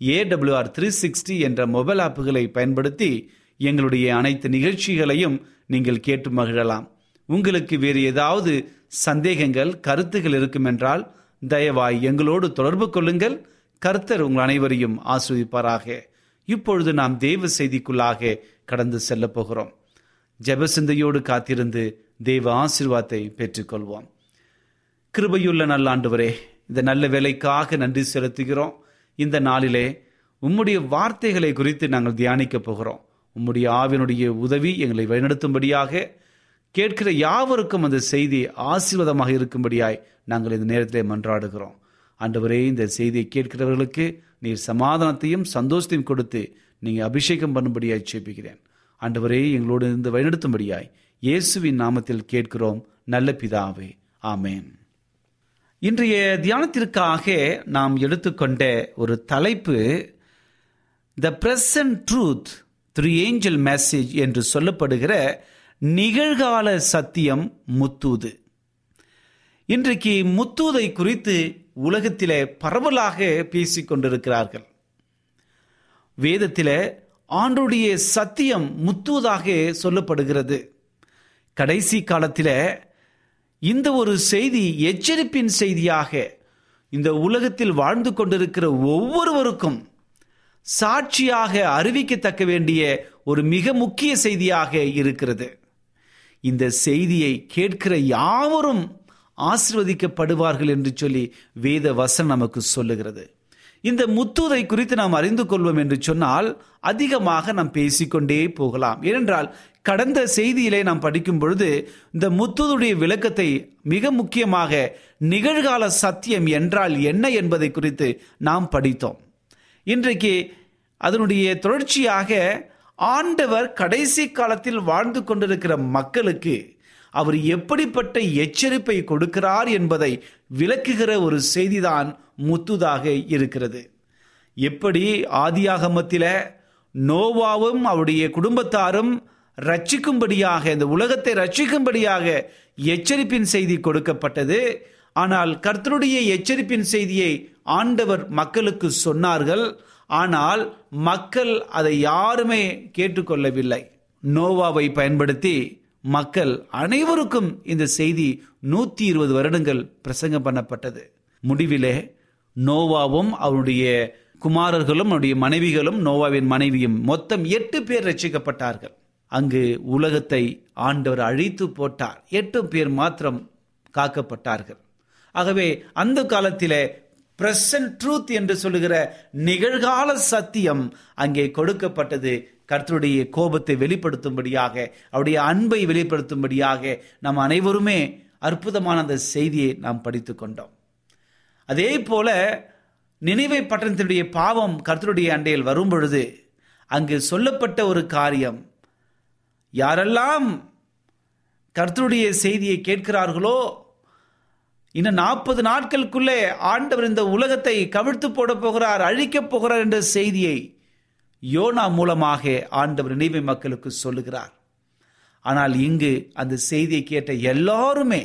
AWR three sixty என்ற mobile ஆப்புகளை பயன்படுத்தி எங்களுடைய அனைத்து நிகழ்ச்சிகளையும் நீங்கள் கேட்டு மகிழலாம். உங்களுக்கு வேறு ஏதாவது சந்தேகங்கள் கருத்துகள் இருக்கும் என்றால் தயவாய் எங்களோடு தொடர்பு கொள்ளுங்கள். கர்த்தர் உங்கள் அனைவரையும் ஆஸ்வதிப்பாராக இப்பொழுது நாம் தேவ செய்திக்குள்ளாக கடந்து செல்ல போகிறோம். ஜெபசிந்தையோடு காத்திருந்து தேவ ஆசீர்வாதத்தை பெற்றுக்கொள்வோம். கிருபையுள்ள நல்லாண்டவரே இந்த நல்ல வேலைக்காக நன்றி செலுத்துகிறோம். இந்த நாளிலே உம்முடைய வார்த்தைகளை குறித்து நாங்கள் தியானிக்க போகிறோம். உம்முடைய ஆவினுடைய உதவி எங்களை வழிநடத்தும்படியாக கேட்கிற யாவருக்கும் அந்த செய்தி ஆசீர்வாதமாக இருக்கும்படியாய் நாங்கள் இந்த நேரத்திலே மன்றாடுகிறோம். ஆண்டவரே இந்த செய்தியை கேட்கிறவர்களுக்கு நீர் சமாதானத்தையும் சந்தோஷத்தையும் கொடுத்து நீங்கள் அபிஷேகம் பண்ணும்படியாய் சேப்பிக்கிறேன் ஆண்டவரே எங்களோடு இருந்து வழிநடத்தும்படியாய் இயேசுவின் நாமத்தில் கேட்கிறோம். நல்ல பிதாவே. ஆமேன். இன்றைய தியானத்திற்காக நாம் எடுத்துக்கொண்ட ஒரு தலைப்பு the present truth three angel message என்று சொல்லப்படுகிற நிகழ்கால சத்தியம் முத்தூது. இன்றைக்கு முத்தூதை குறித்து உலகத்திலே பரவலாக பேசிக் கொண்டிருக்கிறார்கள். வேதத்தில் ஆண்டுடைய சத்தியம் முத்தூதாக சொல்லப்படுகிறது. கடைசி காலத்தில் இந்த ஒரு செய்தி எச்சரிப்பின் செய்தியாக இந்த உலகத்தில் வாழ்ந்து கொண்டிருக்கிற ஒவ்வொருவருக்கும் சாட்சியாக அறிவிக்கத்தக்க வேண்டிய ஒரு மிக முக்கிய செய்தியாக இருக்கிறது. இந்த செய்தியை கேட்கிற யாவரும் ஆசிர்வதிக்கப்படுவார்கள் என்று சொல்லி வேத வசன் நமக்கு சொல்லுகிறது. இந்த முத்துதை குறித்து நாம் அறிந்து கொள்வோம் என்று சொன்னால் அதிகமாக நாம் பேசிக்கொண்டே போகலாம். ஏனென்றால் கடந்த செய்தியிலே நாம் படிக்கும் பொழுது இந்த முத்துதுடைய விளக்கத்தை மிக முக்கியமாக நிகழ்கால சத்தியம் என்றால் என்ன என்பதை குறித்து நாம் படித்தோம். இன்றைக்கு அதனுடைய தொடர்ச்சியாக ஆண்டவர் கடைசி காலத்தில் வாழ்ந்து கொண்டிருக்கிற மக்களுக்கு அவர் எப்படிப்பட்ட எச்சரிப்பை கொடுக்கிறார் என்பதை விளக்குகிற ஒரு செய்திதான் முத்துதாக இருக்கிறது. எப்படி ஆதியாகமத்தில நோவாவும் அவருடைய குடும்பத்தாரும் ரட்சிக்கும்படியாக இந்த உலகத்தை ரட்சிக்கும்படியாக எச்சரிப்பின் செய்தி கொடுக்கப்பட்டது. ஆனால் கர்த்தருடைய எச்சரிப்பின் செய்தியை ஆண்டவர் மக்களுக்கு சொன்னார்கள். ஆனால் மக்கள் அதை யாருமே கேட்டுக்கொள்ளவில்லை. நோவாவை பயன்படுத்தி மக்கள் அனைவருக்கும் இந்த செய்தி நூத்தி இருபது வருடங்கள் பிரசங்கம் பண்ணப்பட்டது. முடிவிலே நோவாவும் அவருடைய குமாரர்களும் அவருடைய மனைவிகளும் நோவாவின் மனைவியும் மொத்தம் எட்டு பேர் ரசிக்கப்பட்டார்கள் அங்கு உலகத்தை ஆண்டவர் அழித்து போட்டார். எட்டு பேர் மாத்திரம் காக்கப்பட்டார்கள். ஆகவே அந்த காலத்திலே பிரசன்ட் ட்ரூத் என்று சொல்லுகிற நிகழ்கால சத்தியம் அங்கே கொடுக்கப்பட்டது. கர்த்தருடைய கோபத்தை வெளிப்படுத்தும்படியாக அவருடைய அன்பை வெளிப்படுத்தும்படியாக நாம் அனைவருமே அற்புதமான அந்த செய்தியை நாம் படித்து கொண்டோம். அதே போல நினைவை பட்டணத்தினுடைய பாவம் கர்த்தருடைய அண்டையில் வரும் பொழுது அங்கு சொல்லப்பட்ட ஒரு காரியம் யாரெல்லாம் கர்த்தருடைய செய்தியை கேட்கிறார்களோ இன்னும் நாற்பது நாட்களுக்குள்ளே ஆண்டவர் இந்த உலகத்தை கவிழ்த்து போட போகிறார் அழிக்கப் போகிறார் என்ற செய்தியை யோனா மூலமாக ஆண்டவர் நினைவை மக்களுக்கு சொல்லுகிறார். ஆனால் இங்கு அந்த செய்தியை கேட்ட எல்லாருமே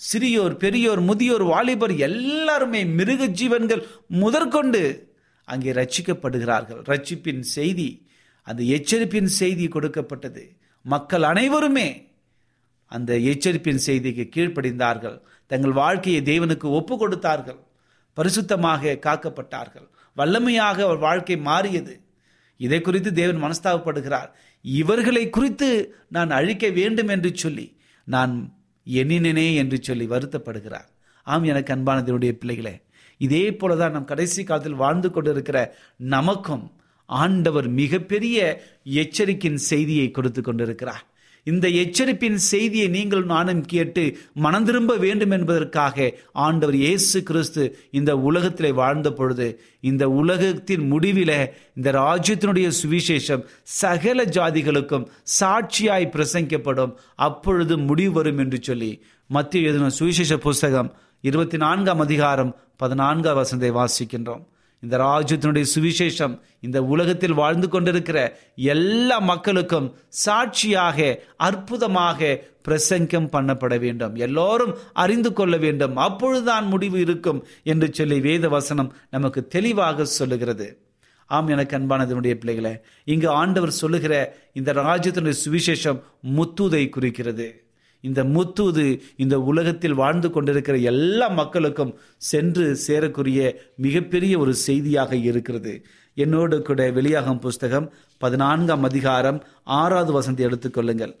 சிறியோர் பெரியோர் முதியோர் வாலிபர் எல்லாருமே மிருக ஜீவன்கள் முதற்கொண்டு அங்கே ரட்சிக்கப்படுகிறார்கள். ரட்சிப்பின் செய்தி அந்த எச்சரிப்பின் செய்தி கொடுக்கப்பட்டது. மக்கள் அனைவருமே அந்த எச்சரிப்பின் செய்திக்கு கீழ்ப்படிந்தார்கள். தங்கள் வாழ்க்கையை தேவனுக்கு ஒப்பு கொடுத்தார்கள் பரிசுத்தமாக காக்கப்பட்டார்கள். வல்லமையாக அவர் வாழ்க்கை மாறியது. இதை குறித்து தேவன் மனஸ்தாபப்படுகிறார். இவர்களை குறித்து நான் அழிக்க வேண்டும் என்று சொல்லி நான் எண்ணினேனே என்று சொல்லி வருத்தப்படுகிறார். ஆம் எனக்கு அன்பானதனுடைய பிள்ளைகளே இதே போலதான் நம் கடைசி காலத்தில் வாழ்ந்து கொண்டிருக்கிற நமக்கும் ஆண்டவர் மிகப்பெரிய எச்சரிக்கையின் செய்தியை கொடுத்து கொண்டிருக்கிறார். இந்த எச்சரிப்பின் செய்தியை நீங்கள் நானும் கேட்டு மனம் திரும்ப வேண்டும் என்பதற்காக ஆண்டவர் இயேசு கிறிஸ்து இந்த உலகத்திலே வாழ்ந்த பொழுது இந்த உலகத்தின் முடிவில் இந்த ராஜ்யத்தினுடைய சுவிசேஷம் சகல ஜாதிகளுக்கும் சாட்சியாய் பிரசங்கிக்கப்படும். அப்பொழுது முடிவு வரும் என்று சொல்லி மத்திய எழுதின சுவிசேஷ புஸ்தகம் இருபத்தி நான்காம் அதிகாரம் பதினான்காம் வசந்தை வாசிக்கின்றோம். இந்த ராஜ்யத்தினுடைய சுவிசேஷம் இந்த உலகத்தில் வாழ்ந்து கொண்டிருக்கிற எல்லா மக்களுக்கும் சாட்சியாக அற்புதமாக பிரசங்கம் பண்ணப்பட வேண்டும். எல்லோரும் அறிந்து கொள்ள வேண்டும். அப்பொழுதுதான் முடிவு இருக்கும் என்று சொல்லி வேத வசனம் நமக்கு தெளிவாக சொல்லுகிறது. ஆம் எனக்கு அன்பானதனுடைய பிள்ளைகளை இங்கு ஆண்டவர் சொல்லுகிற இந்த ராஜ்யத்தினுடைய சுவிசேஷம் முத்துதை குறிக்கிறது. இந்த முத்தூது இந்த உலகத்தில் வாழ்ந்து கொண்டிருக்கிற எல்லா மக்களுக்கும் சென்று சேரக்கூடிய மிகப்பெரிய ஒரு செய்தியாக இருக்கிறது. என்னோடு கூட வெளியாகும் புஸ்தகம் பதினான்காம் அதிகாரம் ஆறாவது வசனத்தை எடுத்துக்கொள்ளுங்கள்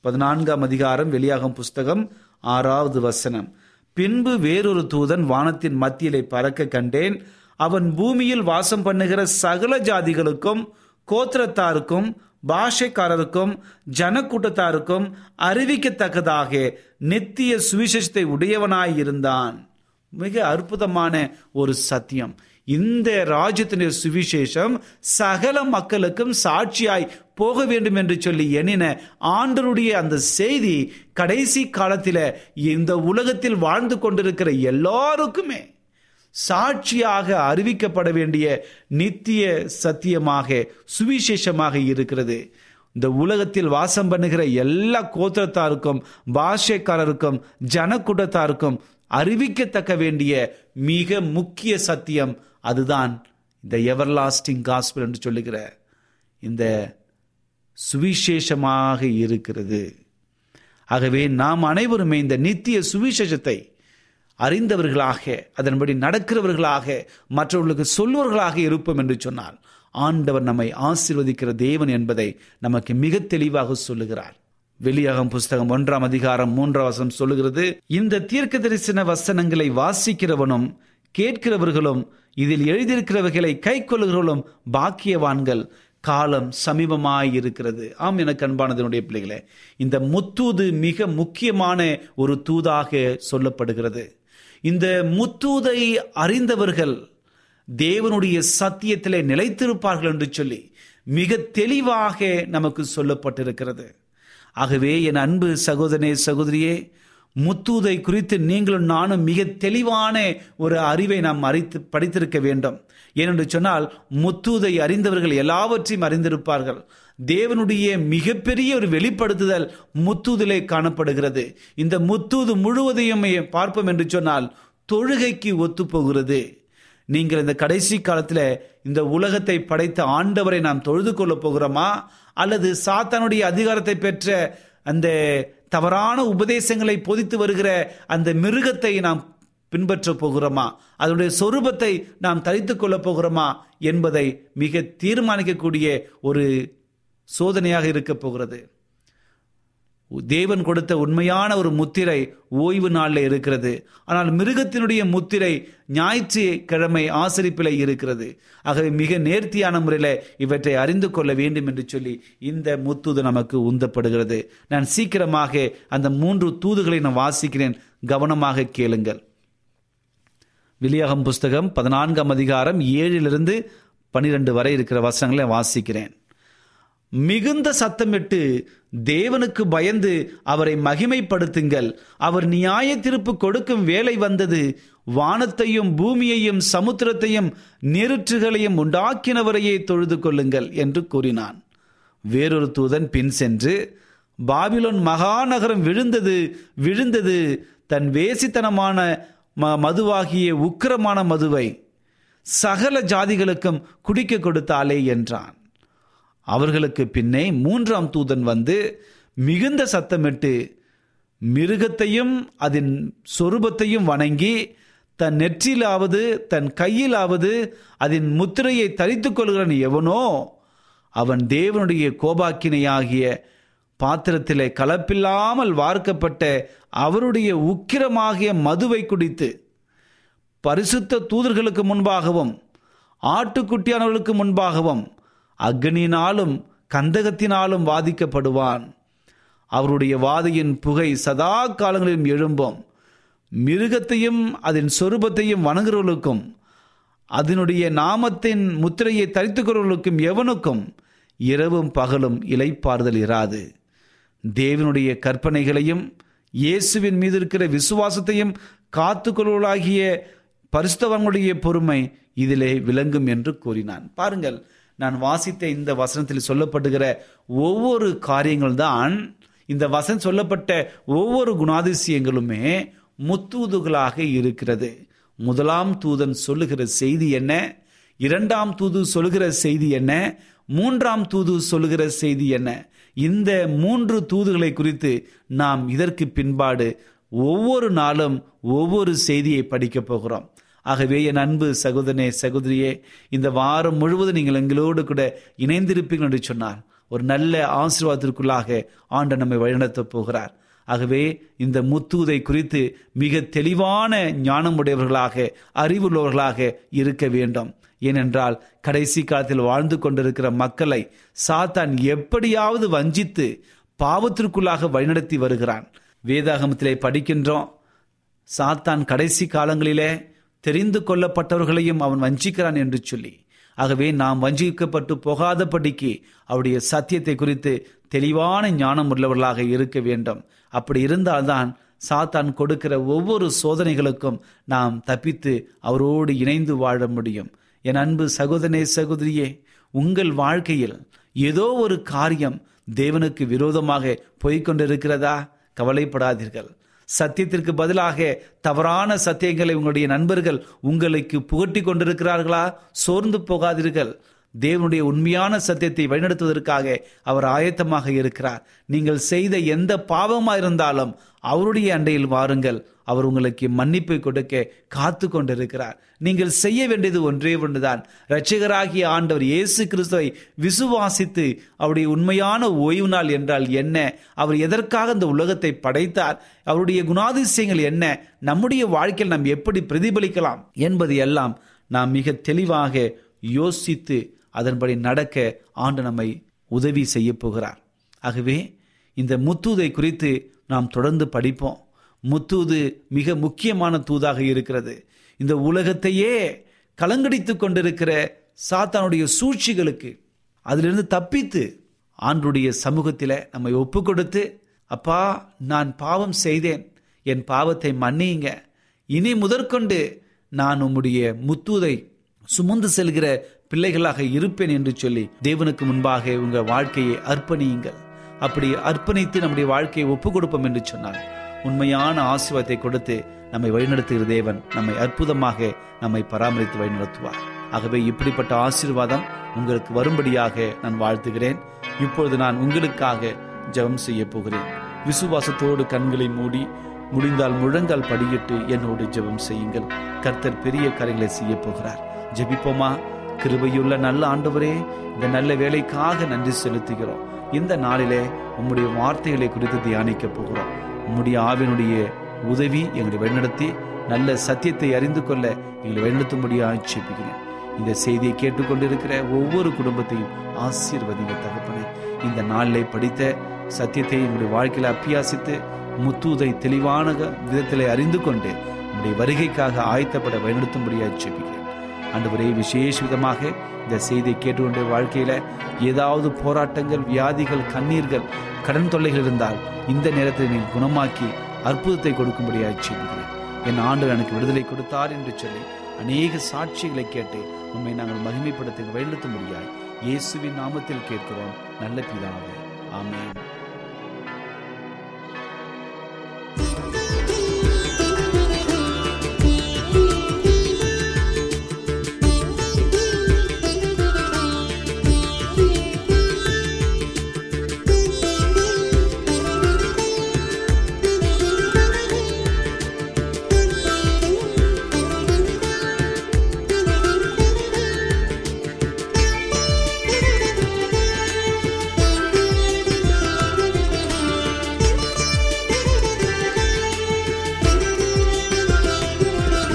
பதினான்காம் அதிகாரம் வெளியாகும் புஸ்தகம் ஆறாவது வசனம். பின்பு வேறொரு தூதன் வானத்தின் மத்தியிலே பறக்க கண்டேன். அவன் பூமியில் வாசம் பண்ணுகிற சகல ஜாதிகளுக்கும் கோத்திரத்தாருக்கும் பாஷைக்காரருக்கும் ஜனக்கூட்டத்தாருக்கும் அறிவிக்கத்தக்கதாக நித்திய சுவிசேஷத்தை உடையவனாய் இருந்தான் மிக அற்புதமான ஒரு சத்தியம். இந்த ராஜ்யத்தினுடைய சுவிசேஷம் சகல மக்களுக்கும் சாட்சியாய் போக வேண்டும் என்று சொல்லி எண்ணின ஆண்டருடைய அந்த செய்தி கடைசி காலத்தில் இந்த உலகத்தில் வாழ்ந்து கொண்டிருக்கிற எல்லாருக்குமே சாட்சியாக அறிவிக்கப்பட வேண்டிய நித்திய சத்தியமாக சுவிசேஷமாக இருக்கிறது. இந்த உலகத்தில் வாசம் பண்ணுகிற எல்லா கோத்திரத்தாருக்கும் பாஷைக்காரருக்கும் ஜனக்கூட்டத்தாருக்கும் அறிவிக்கத்தக்க வேண்டிய மிக முக்கிய சத்தியம் அதுதான் இந்த எவர்லாஸ்டிங் காஸ்பிள் என்று சொல்லுகிற இந்த சுவிசேஷமாக இருக்கிறது. ஆகவே நாம் அனைவருமே இந்த நித்திய சுவிசேஷத்தை அறிந்தவர்களாக அதன்படி நடக்கிறவர்களாக மற்றவர்களுக்கு சொல்வர்களாக இருப்போம் என்று சொன்னால் ஆண்டவர் நம்மை ஆசீர்வதிக்கிற தேவன் என்பதை நமக்கு மிக தெளிவாக சொல்லுகிறார். வெளியாகும் புஸ்தகம் ஒன்றாம் அதிகாரம் மூன்றாம் வசனம் சொல்லுகிறது இந்த தீர்க்க தரிசன வசனங்களை வாசிக்கிறவனும் கேட்கிறவர்களும் இதில் எழுதியிருக்கிறவர்களை கை கொள்ளுகிறவர்களும் பாக்கியவான்கள் காலம் சமீபமாய் இருக்கிறது ஆம் எனக்கு அன்பானதனுடைய பிள்ளைகளே இந்த முத்தூது மிக முக்கியமான ஒரு தூதாக சொல்லப்படுகிறது. இந்த முத்தூதை அறிந்தவர்கள் தேவனுடைய சத்தியத்திலே நிலைத்திருப்பார்கள் என்று சொல்லி மிக தெளிவாக நமக்கு சொல்லப்பட்டிருக்கிறது. ஆகவே என் அன்பு சகோதரனே சகோதரியே முத்தூதை குறித்து நீங்களும் நானும் மிக தெளிவான ஒரு அறிவை நாம் அறித்து படித்திருக்க வேண்டும். ஏனென்று சொன்னால் முத்தூதை அறிந்தவர்கள் எல்லாவற்றையும் அறிந்திருப்பார்கள். தேவனுடைய மிகப்பெரிய ஒரு வெளிப்படுத்துதல் முத்தூதிலே காணப்படுகிறது. இந்த முத்தூது முழுவதையும் பார்ப்போம் என்று சொன்னால் தொழுகைக்கு ஒத்துப்போகிறது. நீங்கள் இந்த கடைசி காலத்தில் இந்த உலகத்தை படைத்த ஆண்டவரை நாம் தொழுது கொள்ள போகிறோமா? அல்லது சாத்தானுடைய அதிகாரத்தை பெற்ற அந்த தவறான உபதேசங்களை பொதித்து வருகிற அந்த மிருகத்தை நாம் பின்பற்ற போகிறோமா? அதனுடைய சொரூபத்தை நாம் தரித்து கொள்ளப் போகிறோமா? என்பதை மிக தீர்மானிக்கக்கூடிய ஒரு சோதனையாக இருக்கப் போகிறது. தேவன் கொடுத்த உண்மையான ஒரு முத்திரை ஓய்வு நாளில் இருக்கிறது. ஆனால் மிருகத்தினுடைய முத்திரை ஞாயிற்றுக்கிழமை ஆசரிப்பில் இருக்கிறது. ஆகவே மிக நேர்த்தியான முறையில் இவற்றை அறிந்து கொள்ள வேண்டும் என்று சொல்லி இந்த முத்தூது நமக்கு உந்தப்படுகிறது. நான் சீக்கிரமாக அந்த மூன்று தூதுகளை நான் வாசிக்கிறேன். கவனமாக கேளுங்கள். வெளியாகம் புஸ்தகம் பதினான்காம் அதிகாரம் ஏழிலிருந்து பனிரெண்டு வரை இருக்கிற வசனங்களை வாசிக்கிறேன். மிகுந்த சத்தமிட்டு தேவனுக்கு பயந்து அவரை மகிமைப்படுத்துங்கள். அவர் நியாய திருப்பு கொடுக்கும் வேலை வந்தது. வானத்தையும் பூமியையும் சமுத்திரத்தையும் நெருற்றுகளையும் உண்டாக்கினவரையே தொழுது கொள்ளுங்கள் என்று கூறினான். வேறொரு தூதன் பின் சென்று பாபிலோன் மகாநகரம் விழுந்தது விழுந்தது. தன் வேசித்தனமான ம- மதுவாகிய உக்கிரமான மதுவை சகல ஜாதிகளுக்கும் குடிக்க கொடுத்தாலே என்றான். அவர்களுக்கு பின்னே மூன்றாம் தூதன் வந்து மிகுந்த சத்தமிட்டு மிருகத்தையும் அதன் சொரூபத்தையும் வணங்கி தன் நெற்றிலாவது தன் கையிலாவது அதன் முத்திரையை தரித்து கொள்கிறன் எவனோ அவன் தேவனுடைய கோபாக்கினையாகிய பாத்திரத்திலே கலப்பில்லாமல் வார்க்கப்பட்ட அவருடைய உக்கிரமாகிய மதுவை குடித்து பரிசுத்த தூதர்களுக்கு முன்பாகவும் ஆட்டுக்குட்டியானவர்களுக்கு முன்பாகவும் அக்னியினாலும் கந்தகத்தினாலும் வாதிக்கப்படுவான். அவருடைய வாதையின் புகை சதா காலங்களிலும் எழும்பும். மிருகத்தையும் அதன் சொரூபத்தையும் வணங்குறவர்களுக்கும் அதனுடைய நாமத்தின் முத்திரையை தரித்துக்கிறவர்களுக்கும் எவனுக்கும் இரவும் பகலும் இலைப்பாறுதல் இராது. தேவனுடைய கற்பனைகளையும் இயேசுவின் மீது இருக்கிற விசுவாசத்தையும் காத்துக்கொள்வர்களாகிய பரிசுத்தவங்களுடைய பொறுமை இதிலே விளங்கும் என்று கூறினான். பாருங்கள் நான் வாசித்த இந்த வசனத்தில் சொல்லப்படுகிற ஒவ்வொரு காரியங்கள் தான் இந்த வசனம் சொல்லப்பட்ட ஒவ்வொரு குணாதிசயங்களுமே முத்தூதுகளாக இருக்கிறது. முதலாம் தூதன் சொல்லுகிற செய்தி என்ன? இரண்டாம் தூது சொல்லுகிற செய்தி என்ன? மூன்றாம் தூது சொல்லுகிற செய்தி என்ன? இந்த மூன்று தூதுகளை குறித்து நாம் இதற்கு பின்பாடு ஒவ்வொரு நாளும் ஒவ்வொரு செய்தியை படிக்கப் போகிறோம். ஆகவே என் அன்பு சகோதரனே சகோதரியே இந்த வாரம் முழுவதும் நீங்கள் எங்களோடு கூட இணைந்திருப்பீர்கள் என்று சொன்னார் ஒரு நல்ல ஆசீர்வாதத்திற்குள்ளாக ஆண்டு நம்மை வழிநடத்தப் போகிறார். ஆகவே இந்த முத்தூதை குறித்து மிக தெளிவான ஞானமுடையவர்களாக அறிவுள்ளவர்களாக இருக்க வேண்டும். ஏனென்றால் கடைசி காலத்தில் வாழ்ந்து கொண்டிருக்கிற மக்களை சாத்தான் எப்படியாவது வஞ்சித்து பாவத்திற்குள்ளாக வழிநடத்தி வருகிறான். வேதாகமத்திலே படிக்கின்றோம் சாத்தான் கடைசி காலங்களிலே தெரிந்து கொள்ளப்பட்டவர்களையும் அவன் வஞ்சிக்கிறான் என்று சொல்லி ஆகவே நாம் வஞ்சிக்கப்பட்டு போகாதபடிக்கு அவருடைய சத்தியத்தை குறித்து தெளிவான ஞானம் உள்ளவர்களாக இருக்க வேண்டும். அப்படி இருந்தால்தான் சாத்தான் கொடுக்கிற ஒவ்வொரு சோதனைகளுக்கும் நாம் தப்பித்து அவரோடு இணைந்து வாழ முடியும். என் அன்பு சகோதரே சகோதரியே உங்கள் வாழ்க்கையில் ஏதோ ஒரு காரியம் தேவனுக்கு விரோதமாக போய்கொண்டிருக்கிறதா கவலைப்படாதீர்கள். சத்தியத்திற்கு பதிலாக தவறான சத்தியங்களை உங்களுடைய நண்பர்கள் உங்களுக்கு புகட்டி கொண்டிருக்கிறார்களா? சோர்ந்து போகாதீர்கள். தேவனுடைய உண்மையான சத்தியத்தை வழிநடத்துவதற்காக அவர் ஆயத்தமாக இருக்கிறார். நீங்கள் செய்த எந்த பாவமாக இருந்தாலும் அவருடைய அண்டையில் வாருங்கள். அவர் உங்களுக்கு மன்னிப்பை கொடுக்க காத்து கொண்டிருக்கிறார். நீங்கள் செய்ய வேண்டியது ஒன்றே ஒன்றுதான். இரட்சகராகிய ஆண்டவர் இயேசு கிறிஸ்துவை விசுவாசித்து அவருடைய உண்மையான ஓய்வு நாள் என்றால் என்ன? அவர் எதற்காக இந்த உலகத்தை படைத்தார்? அவருடைய குணாதிசயங்கள் என்ன? நம்முடைய வாழ்க்கையில் நாம் எப்படி பிரதிபலிக்கலாம் என்பது எல்லாம் நாம் மிக தெளிவாக யோசித்து அதன்படி நடக்க ஆண்டு நம்மை உதவி செய்ய போகிறார். ஆகவே இந்த முத்தூதை குறித்து நாம் தொடர்ந்து படிப்போம். முத்தூது மிக முக்கியமான தூதாக இருக்கிறது. இந்த உலகத்தையே கலங்கடித்து கொண்டிருக்கிற சாத்தானுடைய சூழ்ச்சிகளுக்கு அதிலிருந்து தப்பித்து ஆண்டுடைய சமூகத்தில் நம்மை ஒப்பு கொடுத்து அப்பா நான் பாவம் செய்தேன். என் பாவத்தை மன்னியுங்க. இனி முதற்கொண்டு நான் உம்முடைய முத்தூதை சுமந்து செல்கிற பிள்ளைகளாக இருப்பேன் என்று சொல்லி தேவனுக்கு முன்பாக உங்கள் வாழ்க்கையை அர்ப்பணியுங்கள். அப்படி அர்ப்பணித்து நம்முடைய வாழ்க்கையை ஒப்பு கொடுப்போம் என்று சொன்னார் உண்மையான ஆசீர்வாதத்தை கொடுத்து நம்மை வழிநடத்துகிற தேவன் நம்மை அற்புதமாக நம்மை பராமரித்து வழிநடத்துவார். ஆகவே இப்படிப்பட்ட ஆசீர்வாதம் உங்களுக்கு வரும்படியாக நான் வாழ்த்துகிறேன். இப்பொழுது நான் உங்களுக்காக ஜெபம் செய்ய போகிறேன். விசுவாசத்தோடு கண்களை மூடி முடிந்தால் முழங்கால் படியிட்டு என்னோடு ஜெபம் செய்யுங்கள். கர்த்தர் பெரிய காரியங்களை செய்ய போகிறார். ஜெபிப்போமா? கிருபையுள்ள நல்ல ஆண்டவரே இந்த நல்ல வேலைக்காக நன்றி செலுத்துகிறோம். இந்த நாளிலே உம்முடைய வார்த்தைகளை குறித்து தியானிக்க போகிறோம். உம்முடைய ஆவினுடைய உதவி எங்களை வழிநடத்தி நல்ல சத்தியத்தை அறிந்து கொள்ள எங்களை வழிநடத்தும்படியாக ஜெபிக்கிறேன் இந்த செய்தியை கேட்டுக்கொண்டிருக்கிற ஒவ்வொரு குடும்பத்தையும் ஆசீர்வதிங்க தகப்பனே. இந்த நாளிலே படித்த சத்தியத்தை எங்களுடைய வாழ்க்கையில் அப்பியாசித்து முத்தூதை தெளிவான விதத்திலே அறிந்து கொண்டு உங்களுடைய வருகைக்காக ஆயத்தப்பட வழிநடத்தும்படியாக ஜெபிக்கிறேன் ஆண்டவரே விசேஷ விதமாக இந்த செய்தியை கேட்டுக்கொண்ட வாழ்க்கையில ஏதாவது போராட்டங்கள் வியாதிகள் கண்ணீர்கள் கடன் தொல்லைகள் இருந்தால் இந்த நேரத்தில் நீ குணமாக்கி அற்புதத்தை கொடுக்கும்படியாக செய்கிறேன் என் ஆண்டு எனக்கு விடுதலை கொடுத்தார் என்று சொல்லி அநேக சாட்சிகளை கேட்டு உண்மை நாங்கள் மகிமைப்படுத்த வழிநடத்த முடியாது இயேசுவின் நாமத்தில் கேட்கிறோம். நல்ல பிதாவே ஆமேன்.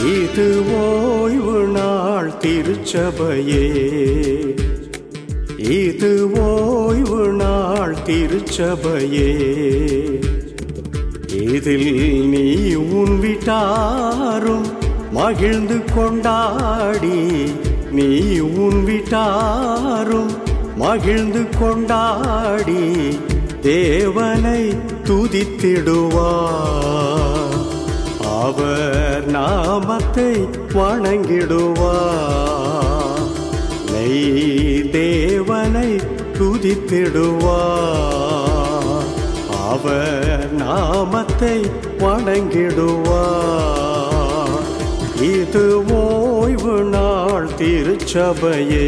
இது ஓய்வு நாள் திருச்சபையே. இது ஓய்வு நாள் திருச்சபையே. இதில் நீ உன் விட்டாரும் மகிழ்ந்து கொண்டாடி. நீ உன் விட்டாரும் மகிழ்ந்து கொண்டாடி. தேவனை துதித்திடுவார். அவர் நாமத்தை வணங்கிடுவார் நெய் தேவனை துதித்திடுவார் அவர் நாமத்தை வணங்கிடுவார் இது ஓய்வு நாள் திருச்சபையே.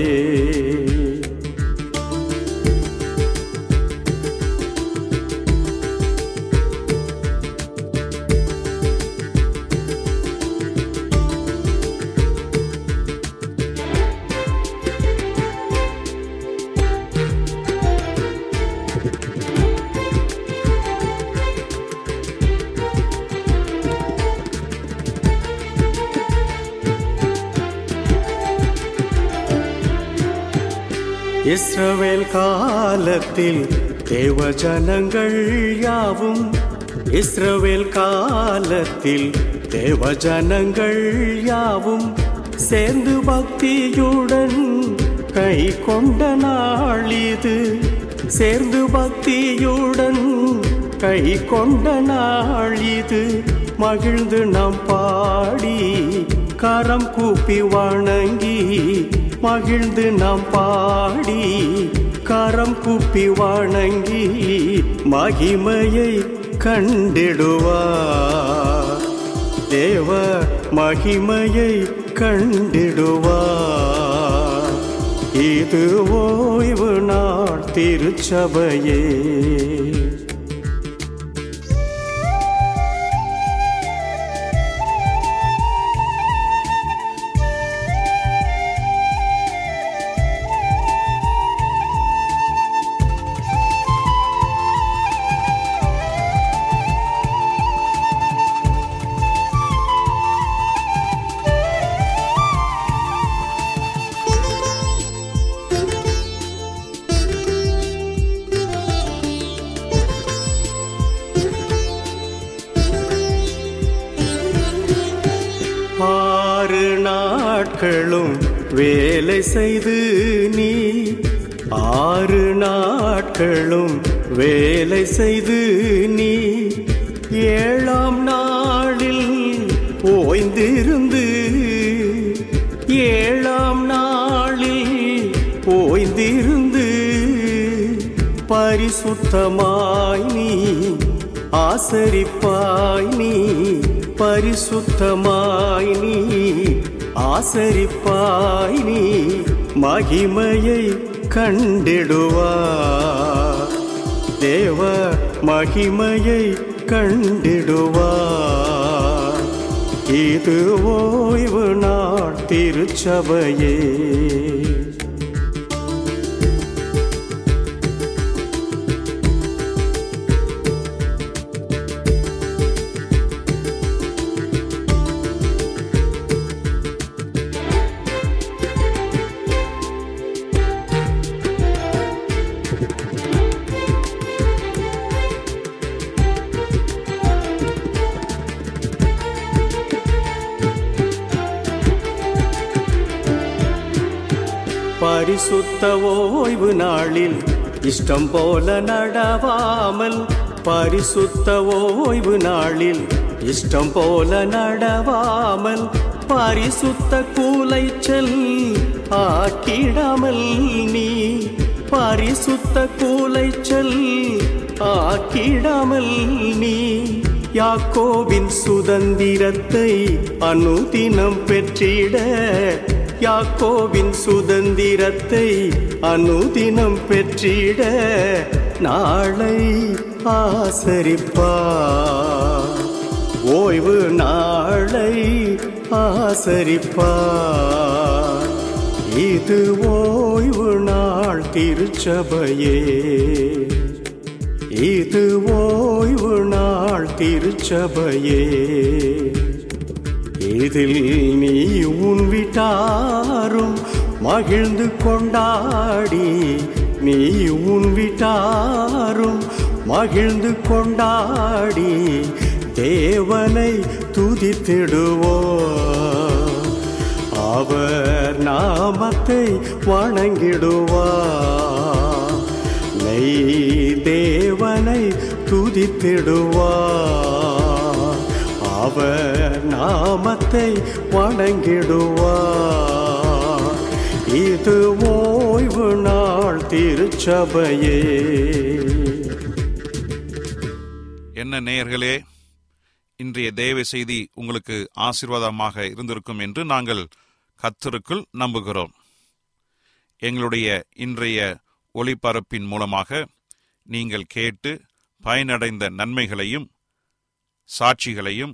இஸ்ரவேல் காலத்தில் தேவ ஜனங்கள் யாவும் இஸ்ரவேல் காலத்தில் தேவ ஜனங்கள் யாவும் சேர்ந்து பக்தியுடன் கை கொண்ட நாள் இது. சேர்ந்து பக்தியுடன் கை கொண்ட நாள் இது. மகிழ்ந்து நாம் பாடி கரம் கூப்பி வணங்கி மகிழ்ந்து நாம் பாடி கரம் கூப்பி வணங்கி மகிமையை கண்டிடுவார். தேவ மகிமையை கண்டிடுவார். இது ஓய்வு நாள் திருச்சபையே. நாட்களும் வேலை செய்து நீ. ஆறு நாட்களும் வேலை செய்து நீ. ஏழாம் நாளில் ஓய்ந்திருந்து ஏழாம் நாளில் ஓய்ந்திருந்து பரிசுத்தமாய் நீ ஆசரிப்பாய் நீ பரிசுத்தமாய் நீ. ஆசரிப்பாய் நீ மகிமையை கண்டிடுவார். தேவ மகிமையை கண்டிடுவார். இது ஓய்வு நாள் திருச்சபையே. சுத்த ஓய்வு நாளில் இஷ்டம் போல நடவாமல் பரிசுத்த ஓய்வு நாளில் இஷ்டம் போல நடவாமல் பரிசுத்த கூலைச்சல் ஆக்கிடாமல் நீ பரிசுத்த கூலைச்சல் ஆக்கிடாமல் நீ யாக்கோவின் சுதந்திரத்தை அனுதினம் பெற்றிட யாக்கோவின் சுதந்திரத்தை அனுதினம் பெற்றிட நாளை ஆசரிப்பா ஓய்வு நாளை ஆசரிப்பா இது ஓய்வு நாள் திருச்சபையே. இது ஓய்வு நாள் திருச்சபையே. இதில் நீ உன் விட்டாரும் மகிழ்ந்து கொண்டாடி. நீ உன் விட்டாரும் மகிழ்ந்து கொண்டாடி. தேவனை துதித்திடுவோ. அவர் நாமத்தை வணங்கிடுவார் நெய் தேவனை துதித்திடுவார் அவர் நாமத்தை வணங்கிடுவார். இது ஓய்வு நாள் திருச்சபையே. என்ன நேயர்களே இன்றைய தேவ செய்தி உங்களுக்கு ஆசீர்வாதமாக இருந்திருக்கும் என்று நாங்கள் கத்தருக்குள் நம்புகிறோம். எங்களுடைய இன்றைய ஒளிபரப்பின் மூலமாக நீங்கள் கேட்டு பயனடைந்த நன்மைகளையும் சாட்சிகளையும்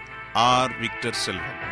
आर विक्टर सिल्वा